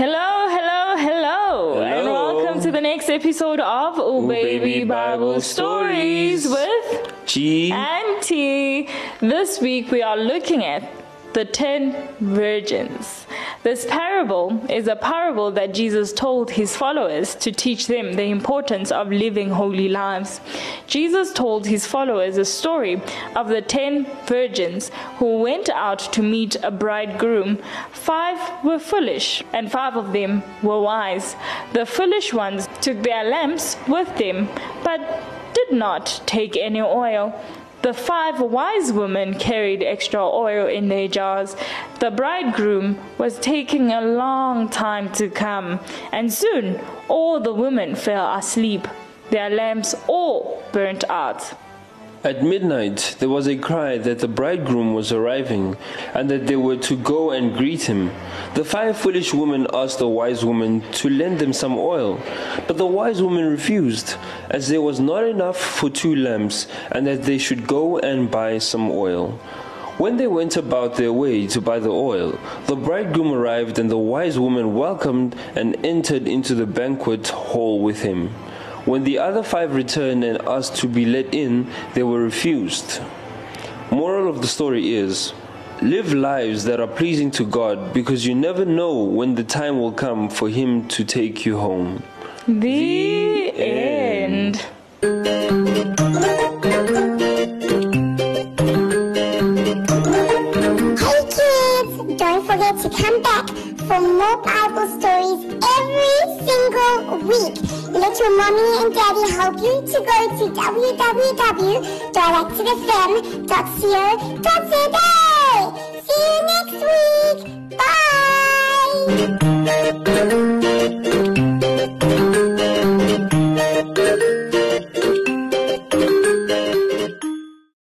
Hello, hello, hello, hello, and welcome to the next episode of Ooh, Ooh Baby, Baby Bible, Bible Stories with G and T. This week we are looking at the 10 virgins. This parable is a parable that Jesus told his followers to teach them the importance of living holy lives. Jesus told his followers a story of the ten virgins who went out to meet a bridegroom. Five were foolish, and five of them were wise. The foolish ones took their lamps with them, but did not take any oil. The five wise women carried extra oil in their jars. The bridegroom was taking a long time to come, and soon all the women fell asleep. Their lamps all burnt out. At midnight, there was a cry that the bridegroom was arriving, and that they were to go and greet him. The five foolish women asked the wise woman to lend them some oil, but the wise woman refused, as there was not enough for two lamps, and that they should go and buy some oil. When they went about their way to buy the oil, the bridegroom arrived, and the wise woman welcomed and entered into the banquet hall with him. When the other five returned and asked to be let in, they were refused. Moral of the story is live lives that are pleasing to God because you never know when the time will come for Him to take you home. The, end. end. Hey kids, don't forget to come back for more Bible stories every single week get your mommy and daddy help you to go to www.directtothefem.co.za. See you next week. Bye.